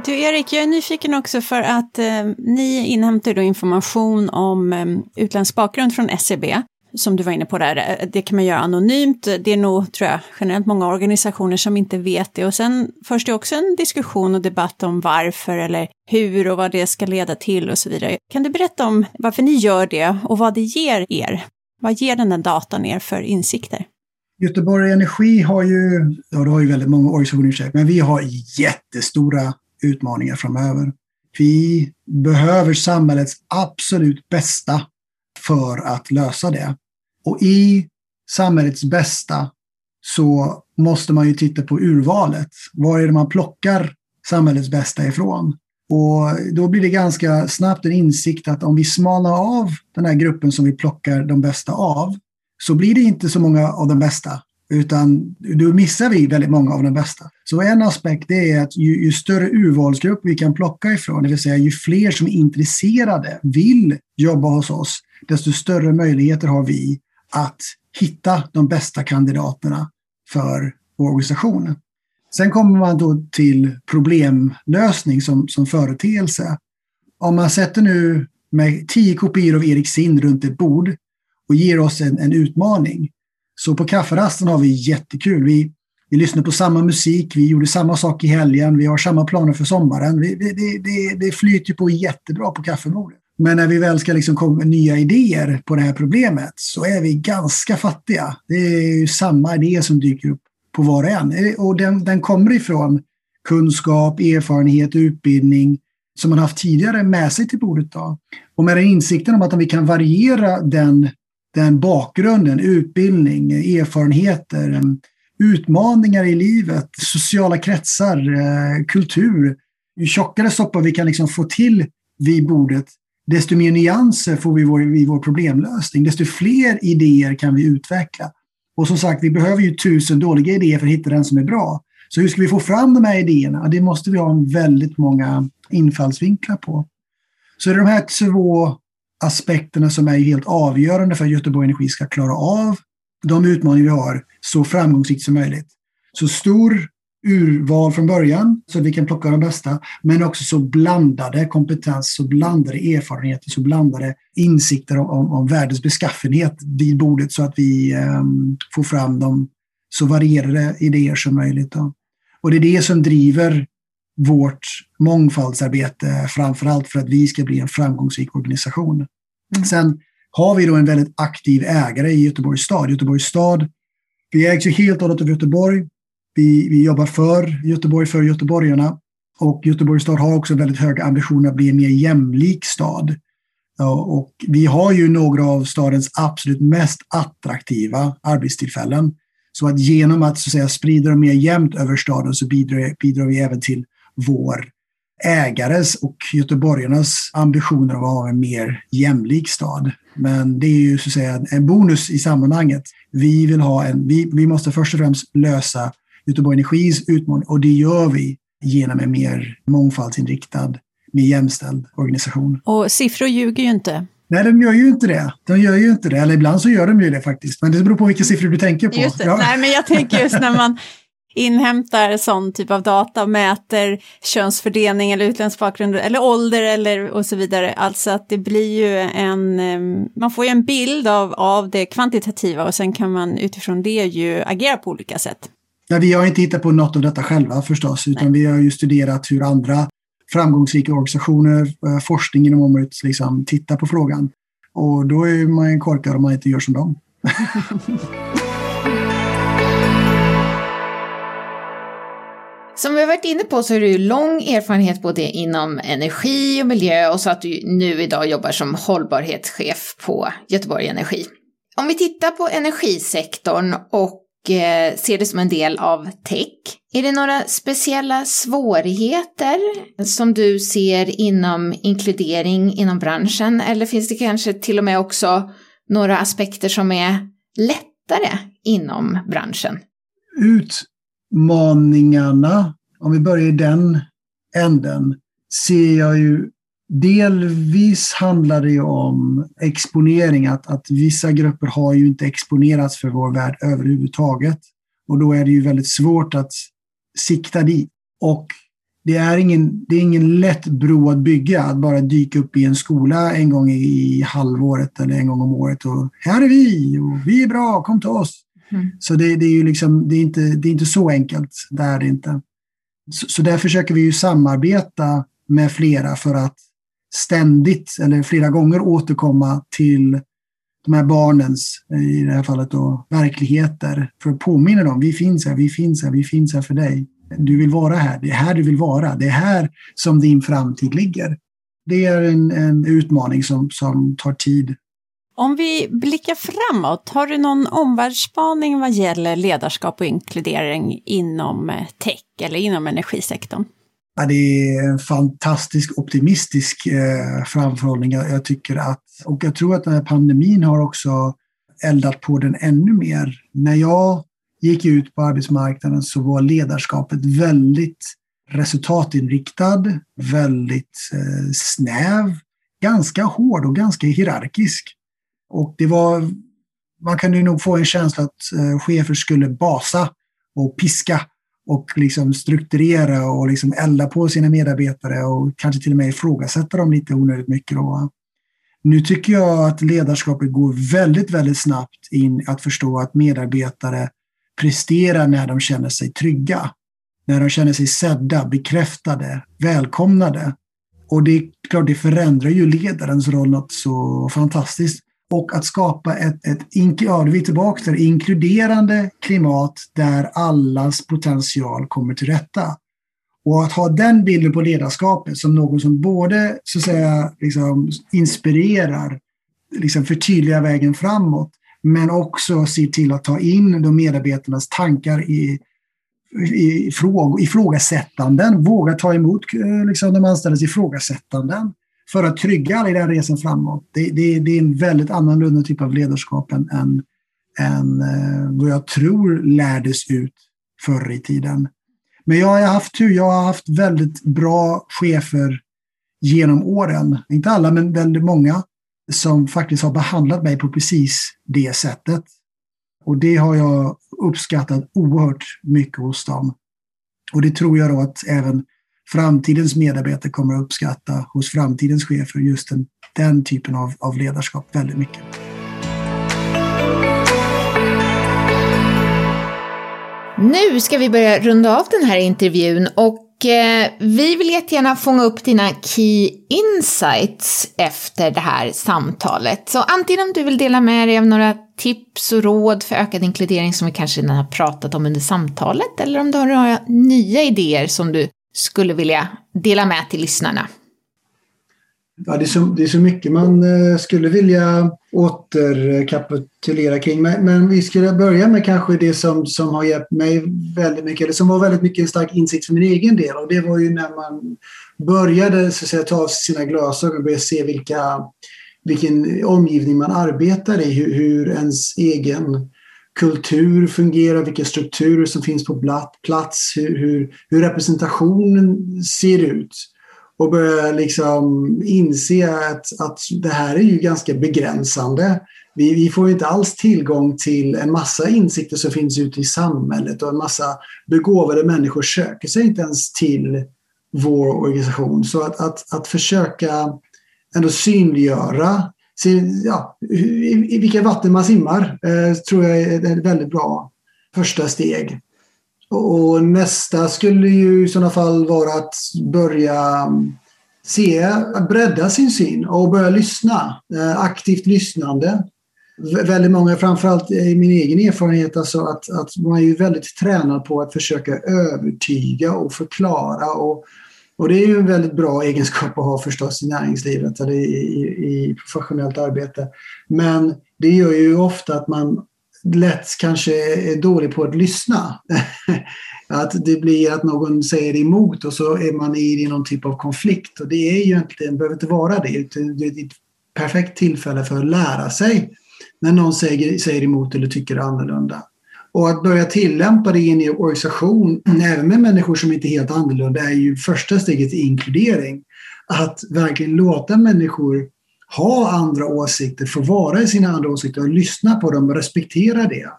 Du Erik, jag är nyfiken också för att eh, ni inhämtar då information om eh, utländsk bakgrund från SCB. Som du var inne på där, eh, det kan man göra anonymt. Det är nog, tror jag, generellt många organisationer som inte vet det. Och sen förs det också en diskussion och debatt om varför eller hur och vad det ska leda till och så vidare. Kan du berätta om varför ni gör det och vad det ger er? Vad ger den här datan er för insikter? Göteborg Energi har ju, ja det har ju väldigt många organisationer i men vi har jättestora utmaningar framöver. Vi behöver samhällets absolut bästa för att lösa det. Och i samhällets bästa så måste man ju titta på urvalet. Var är det man plockar samhällets bästa ifrån? Och då blir det ganska snabbt en insikt att om vi smalnar av den här gruppen som vi plockar de bästa av, så blir det inte så många av de bästa, utan då missar vi väldigt många av de bästa. Så en aspekt är att ju, ju, större urvalsgrupp vi kan plocka ifrån, det vill säga ju fler som är intresserade, vill jobba hos oss, desto större möjligheter har vi att hitta de bästa kandidaterna för vår organisation. Sen kommer man då till problemlösning som, som företeelse. Om man sätter nu med tio kopior av Erik Sind runt ett bord och ger oss en, en utmaning. Så på kafferasten har vi jättekul. Vi, vi lyssnar på samma musik, vi gjorde samma sak i helgen, vi har samma planer för sommaren. Vi, det, det, det flyter på jättebra på kaffemordet. Men när vi väl ska liksom komma med nya idéer på det här problemet så är vi ganska fattiga. Det är ju samma idé som dyker upp på var och en. Och den, den kommer ifrån kunskap, erfarenhet, utbildning som man haft tidigare med sig till bordet. Då. Och med den insikten om att om vi kan variera den, den bakgrunden, utbildning, erfarenheter, utmaningar i livet, sociala kretsar, eh, kultur. Ju tjockare soppa vi kan liksom få till vid bordet, desto mer nyanser får vi vår, i vår problemlösning, desto fler idéer kan vi utveckla. Och som sagt, vi behöver ju tusen dåliga idéer för att hitta den som är bra. Så hur ska vi få fram de här idéerna? Det måste vi ha väldigt många infallsvinklar på. Så det är de här två aspekterna som är helt avgörande för att Göteborg Energi ska klara av de utmaningar vi har så framgångsrikt som möjligt. Så stor urval från början så att vi kan plocka de bästa, men också så blandade kompetens, så blandade erfarenheter, så blandade insikter om, om världens beskaffenhet vid bordet så att vi eh, får fram de så varierade idéer som möjligt. Då. Och det är det som driver vårt mångfaldsarbete, framför allt för att vi ska bli en framgångsrik organisation. Mm. Sen har vi då en väldigt aktiv ägare i Göteborgs stad. Göteborgs stad, vi ägs ju helt och hållet av Göteborg. Vi, vi jobbar för Göteborg, för göteborgarna. Och Göteborgs stad har också väldigt höga ambitioner att bli en mer jämlik stad. Och vi har ju några av stadens absolut mest attraktiva arbetstillfällen. Så att genom att, så att säga, sprida dem mer jämnt över staden så bidrar, bidrar vi även till vår ägares och göteborgarnas ambitioner att ha en mer jämlik stad. Men det är ju så att säga en bonus i sammanhanget. Vi vill ha en, vi, vi måste först och främst lösa Göteborg Energis utmaning och det gör vi genom en mer mångfaldsinriktad, mer jämställd organisation. Och siffror ljuger ju inte. Nej, de gör ju inte det. De gör ju inte det. Eller ibland så gör de ju det faktiskt. Men det beror på vilka siffror du tänker på. Just det. Ja. Nej, men jag tänker just när man inhämtar sån typ av data, mäter könsfördelning eller utländsk bakgrund eller ålder eller och så vidare. Alltså att det blir ju en, man får ju en bild av, av det kvantitativa och sen kan man utifrån det ju agera på olika sätt. Ja, vi har inte hittat på något av detta själva förstås, utan Nej. vi har ju studerat hur andra framgångsrika organisationer, eh, forskning inom området liksom tittar på frågan. Och då är man korkad om man inte gör som dem. Som vi har varit inne på så har du lång erfarenhet både inom energi och miljö och så att du nu idag jobbar som hållbarhetschef på Göteborg Energi. Om vi tittar på energisektorn och eh, ser det som en del av tech, är det några speciella svårigheter som du ser inom inkludering inom branschen eller finns det kanske till och med också några aspekter som är lättare inom branschen? Ut utmaningarna, om vi börjar i den änden, ser jag ju delvis handlar det ju om exponering, att, att vissa grupper har ju inte exponerats för vår värld överhuvudtaget. Och då är det ju väldigt svårt att sikta dit. Och det är ingen, det är ingen lätt bro att bygga, att bara dyka upp i en skola en gång i halvåret eller en gång om året och här är vi och vi är bra, kom till oss. Mm. Så det, det, är ju liksom, det är, inte, det är inte så enkelt. Det är det inte. Så, så där försöker vi ju samarbeta med flera för att ständigt eller flera gånger återkomma till de här barnens, i det här fallet då, verkligheter för att påminna dem. Vi finns här, vi finns här, vi finns här för dig. Du vill vara här, det är här du vill vara. Det är här som din framtid ligger. Det är en, en utmaning som, som tar tid om vi blickar framåt, har du någon omvärldsspaning vad gäller ledarskap och inkludering inom eh, tech eller inom energisektorn? Ja, det är en fantastisk optimistisk eh, framförhållning. Jag, jag, tycker att, och jag tror att den här pandemin har också eldat på den ännu mer. När jag gick ut på arbetsmarknaden så var ledarskapet väldigt resultatinriktad, väldigt eh, snäv, ganska hård och ganska hierarkisk. Och det var, man kunde nog få en känsla att eh, chefer skulle basa och piska och liksom strukturera och liksom elda på sina medarbetare och kanske till och med ifrågasätta dem lite onödigt mycket. Då. Nu tycker jag att ledarskapet går väldigt, väldigt snabbt in att förstå att medarbetare presterar när de känner sig trygga. När de känner sig sedda, bekräftade, välkomnade. Och det är klart, det förändrar ju ledarens roll något så fantastiskt och att skapa ett, ett ja, vi tillbaka där, inkluderande klimat där allas potential kommer till rätta. Och att ha den bilden på ledarskapet som någon som både så att säga, liksom, inspirerar, liksom förtydligar vägen framåt, men också ser till att ta in de medarbetarnas tankar i, i fråg, ifrågasättanden, våga ta emot eh, liksom, de anställdas ifrågasättanden för att trygga alla i den resan framåt. Det, det, det, är en väldigt annorlunda typ av ledarskap än, än, än eh, vad jag tror lärdes ut förr i tiden. Men jag har haft tur. Jag har haft väldigt bra chefer genom åren, inte alla men väldigt många, som faktiskt har behandlat mig på precis det sättet. Och det har jag uppskattat oerhört mycket hos dem. Och det tror jag då att även framtidens medarbetare kommer att uppskatta hos framtidens chefer, just den, den typen av, av ledarskap väldigt mycket. Nu ska vi börja runda av den här intervjun och eh, vi vill jättegärna fånga upp dina key insights efter det här samtalet. Så antingen om du vill dela med dig av några tips och råd för ökad inkludering som vi kanske redan har pratat om under samtalet, eller om du har några nya idéer som du skulle vilja dela med till lyssnarna. Ja, det, är så, det är så mycket man eh, skulle vilja återkapitulera kring. Men, men, vi skulle börja med kanske det som, som har hjälpt mig väldigt mycket, eller som var väldigt mycket en stark insikt för min egen del. Och det var ju när man började så att säga, ta av sina glasögon och började se vilka, vilken omgivning man arbetar i, hur, hur ens egen kultur fungerar, vilka strukturer som finns på plats, hur, hur, hur representationen ser ut och börja liksom inse att, att det här är ju ganska begränsande. Vi, vi får inte alls tillgång till en massa insikter som finns ute i samhället och en massa begåvade människor söker sig inte ens till vår organisation. Så att, att, att försöka ändå synliggöra ja, i, i vilka vatten man simmar eh, tror jag är ett väldigt bra första steg. Och nästa skulle ju i sådana fall vara att börja mm, se, bredda sin syn och börja lyssna. Eh, aktivt lyssnande. Väldigt många, framförallt i min egen erfarenhet, alltså att, att man är ju väldigt tränad på att försöka övertyga och förklara. Och, och det är ju en väldigt bra egenskap att ha förstås i näringslivet eller i, i, i professionellt arbete. Men det gör ju ofta att man lätt kanske är dålig på att lyssna. att det blir att någon säger emot och så är man i någon typ av konflikt. Och det är ju egentligen, behöver inte vara det, det är ett perfekt tillfälle för att lära sig när någon säger, säger emot eller tycker annorlunda. Och att börja tillämpa det i en organisation, även med människor som inte är helt annorlunda, är ju första steget i inkludering. Att verkligen låta människor ha andra åsikter, få vara i sina andra åsikter och lyssna på dem och respektera det.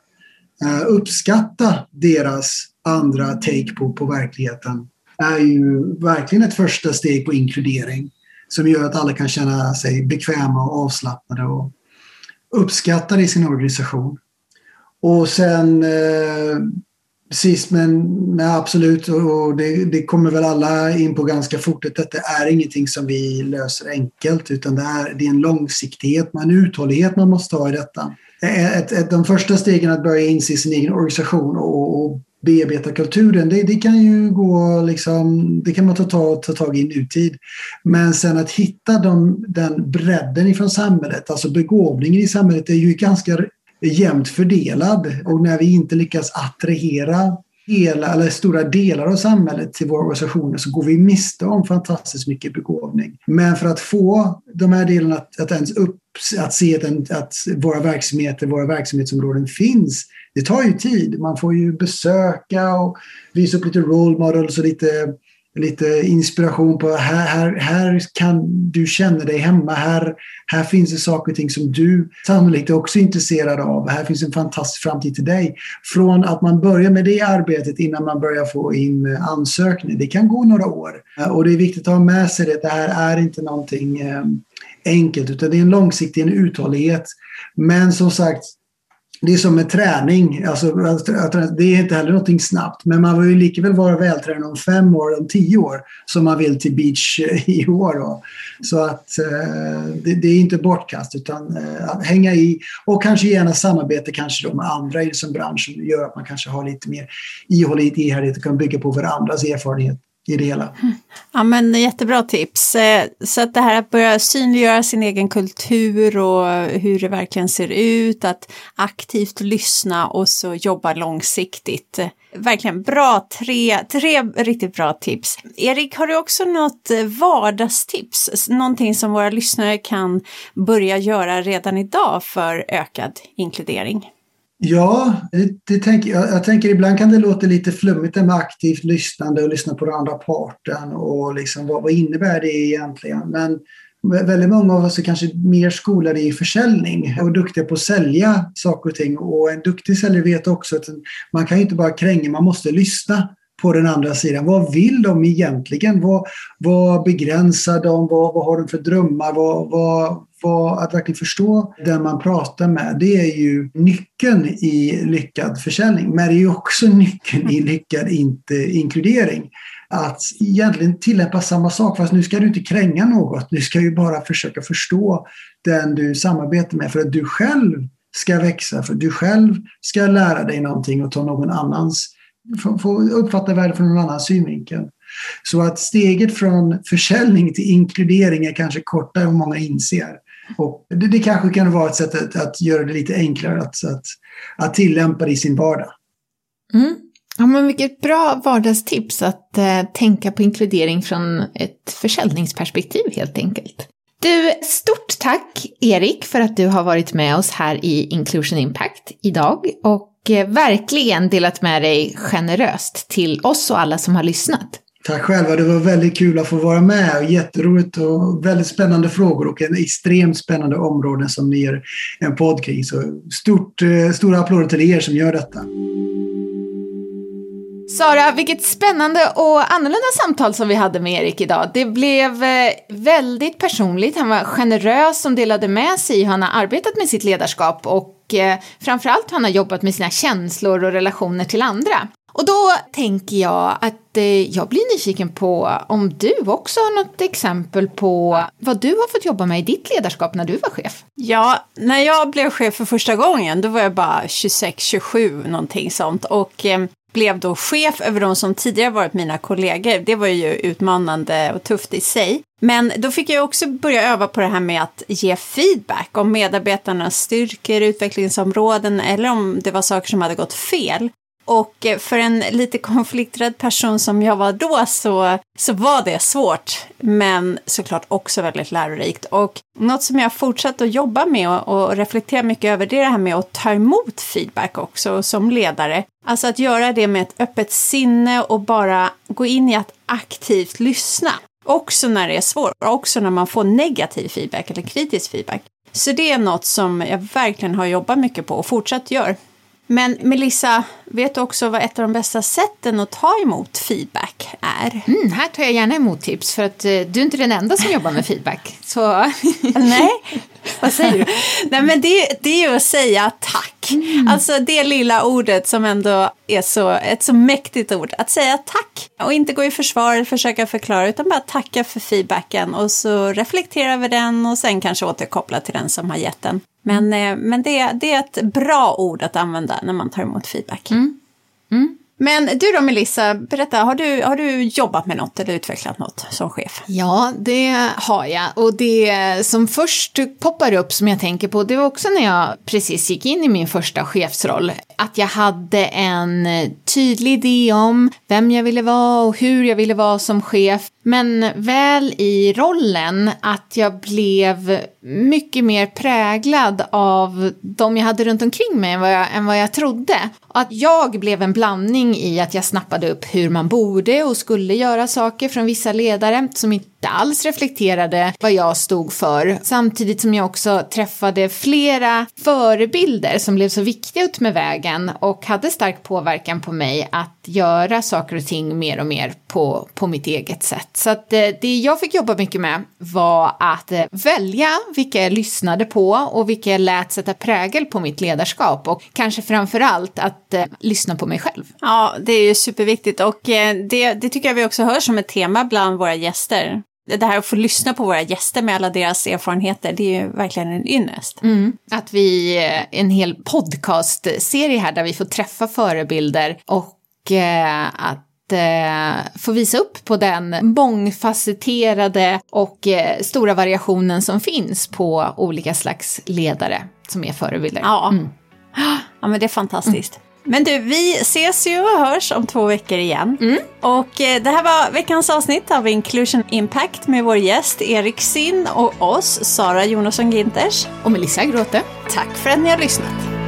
Eh, uppskatta deras andra take på, på verkligheten är ju verkligen ett första steg på inkludering som gör att alla kan känna sig bekväma och avslappnade och uppskattade i sin organisation. Och sen eh, Sist men, men absolut, och det, det, kommer väl alla in på ganska fort, att detta är ingenting som vi löser enkelt utan det är, det är en långsiktighet, en uthållighet man måste ha i detta. Eh, ett, ett, de första stegen att börja inse sin egen organisation och, och bearbeta kulturen, det, det, kan ju gå liksom, det kan man ta, ta, ta tag i i nutid. Men sen att hitta de, den bredden ifrån samhället, alltså begåvningen i samhället är ju ganska jämnt fördelad och när vi inte lyckas attrahera hela, eller stora delar av samhället till våra organisationer så går vi miste om fantastiskt mycket begåvning. Men för att få de här delarna att, att ens upp, att se att, att våra verksamheter, våra verksamhetsområden finns, det tar ju tid. Man får ju besöka och visa upp lite role models och lite lite inspiration på här, här, här kan du känna dig hemma. Här, här finns det saker och ting som du sannolikt är också intresserad av. Här finns en fantastisk framtid till dig. Från att man börjar med det arbetet innan man börjar få in ansökningar. Det kan gå några år. Och det är viktigt att ha med sig det. Det här är inte någonting eh, enkelt utan det är en långsiktig en uthållighet. Men som sagt, det är som med träning. Alltså, det är inte heller någonting snabbt. Men man vill ju lika väl vara vältränad om fem år, om tio år, som man vill till beach i år. Då. Så att eh, det, är inte bortkast, utan eh, att hänga i och kanske gärna samarbete kanske då med andra i branschen. Det gör att man kanske har lite mer ihållighet, ihärdighet och kan bygga på varandras erfarenhet i det hela. Mm. Ja men jättebra tips. Eh, så att det här att börja synliggöra sin egen kultur och hur det verkligen ser ut, att aktivt lyssna och så jobba långsiktigt. Verkligen bra, tre, tre riktigt bra tips. Erik, har du också något vardagstips? Någonting som våra lyssnare kan börja göra redan idag för ökad inkludering? Ja, det, det tänker, jag, jag tänker ibland kan det låta lite flummigt med aktivt lyssnande och lyssna på den andra parten och liksom, vad, vad innebär det egentligen? Men väldigt många av oss är kanske mer skolade i försäljning och duktiga på att sälja saker och ting. Och en duktig säljare vet också att man kan inte bara kränga, man måste lyssna på den andra sidan. Vad vill de egentligen? Vad, vad begränsar de? Vad, vad har de för drömmar? Vad, vad, vad, att verkligen förstå den man pratar med, det är ju nyckeln i lyckad försäljning. Men det är ju också nyckeln i lyckad inte inkludering. Att egentligen tillämpa samma sak, fast nu ska du inte kränga något. Du ska ju bara försöka förstå den du samarbetar med för att du själv ska växa, för att du själv ska lära dig någonting och ta någon annans få uppfatta världen från en annan synvinkel. Så att steget från försäljning till inkludering är kanske kortare än många inser. Och det, det kanske kan vara ett sätt att, att göra det lite enklare att, att, att tillämpa det i sin vardag. Mm. Ja, men vilket bra vardagstips att eh, tänka på inkludering från ett försäljningsperspektiv helt enkelt. Du, stort tack Erik för att du har varit med oss här i Inclusion Impact idag och verkligen delat med dig generöst till oss och alla som har lyssnat. Tack själva, det var väldigt kul att få vara med och jätteroligt och väldigt spännande frågor och en extremt spännande område som ni ger en podd kring. Så stort, eh, stora applåder till er som gör detta. Sara, vilket spännande och annorlunda samtal som vi hade med Erik idag. Det blev eh, väldigt personligt, han var generös som delade med sig hur han har arbetat med sitt ledarskap och eh, framförallt hur han har jobbat med sina känslor och relationer till andra. Och då tänker jag att eh, jag blir nyfiken på om du också har något exempel på vad du har fått jobba med i ditt ledarskap när du var chef? Ja, när jag blev chef för första gången, då var jag bara 26-27 någonting sånt och eh, blev då chef över de som tidigare varit mina kollegor. Det var ju utmanande och tufft i sig. Men då fick jag också börja öva på det här med att ge feedback om medarbetarnas styrkor, utvecklingsområden eller om det var saker som hade gått fel. Och eh, för en lite konflikträdd person som jag var då så, så var det svårt, men såklart också väldigt lärorikt. Och något som jag fortsatt att jobba med och, och reflektera mycket över det är det här med att ta emot feedback också som ledare. Alltså att göra det med ett öppet sinne och bara gå in i att aktivt lyssna. Också när det är svårt, också när man får negativ feedback eller kritisk feedback. Så det är något som jag verkligen har jobbat mycket på och fortsatt gör. Men Melissa, vet du också vad ett av de bästa sätten att ta emot feedback är? Mm, här tar jag gärna emot tips för att eh, du är inte den enda som jobbar med feedback. Så... Nej, vad säger du? Nej, men det, det är ju att säga tack. Mm. Alltså det lilla ordet som ändå är så, ett så mäktigt ord. Att säga tack och inte gå i försvar eller försöka förklara utan bara tacka för feedbacken och så reflektera över den och sen kanske återkoppla till den som har gett den. Men, eh, men det, det är ett bra ord att använda när man tar emot feedback. Mm. Mm. Men du då Melissa, berätta, har du, har du jobbat med något eller utvecklat något som chef? Ja, det har jag. Och det som först poppar upp som jag tänker på, det var också när jag precis gick in i min första chefsroll. Att jag hade en tydlig idé om vem jag ville vara och hur jag ville vara som chef. Men väl i rollen att jag blev mycket mer präglad av de jag hade runt omkring mig än vad jag, än vad jag trodde. Och att jag blev en blandning i att jag snappade upp hur man borde och skulle göra saker från vissa ledare som inte inte alls reflekterade vad jag stod för. Samtidigt som jag också träffade flera förebilder som blev så viktiga ut med vägen och hade stark påverkan på mig att göra saker och ting mer och mer på, på mitt eget sätt. Så att eh, det jag fick jobba mycket med var att eh, välja vilka jag lyssnade på och vilka jag lät sätta prägel på mitt ledarskap och kanske framför allt att eh, lyssna på mig själv. Ja, det är ju superviktigt och eh, det, det tycker jag vi också hör som ett tema bland våra gäster det här att få lyssna på våra gäster med alla deras erfarenheter, det är ju verkligen en ynnest. Mm. Att vi, eh, en hel podcastserie här där vi får träffa förebilder och eh, att eh, få visa upp på den mångfacetterade och eh, stora variationen som finns på olika slags ledare som är förebilder. Ja, mm. ja men det är fantastiskt. Mm. Men du, vi ses ju och hörs om två veckor igen. Mm. Och eh, det här var veckans avsnitt av Inclusion Impact med vår gäst Erik Sinn och oss, Sara Jonasson Ginters. Och Melissa Gråte. Tack för att ni har lyssnat.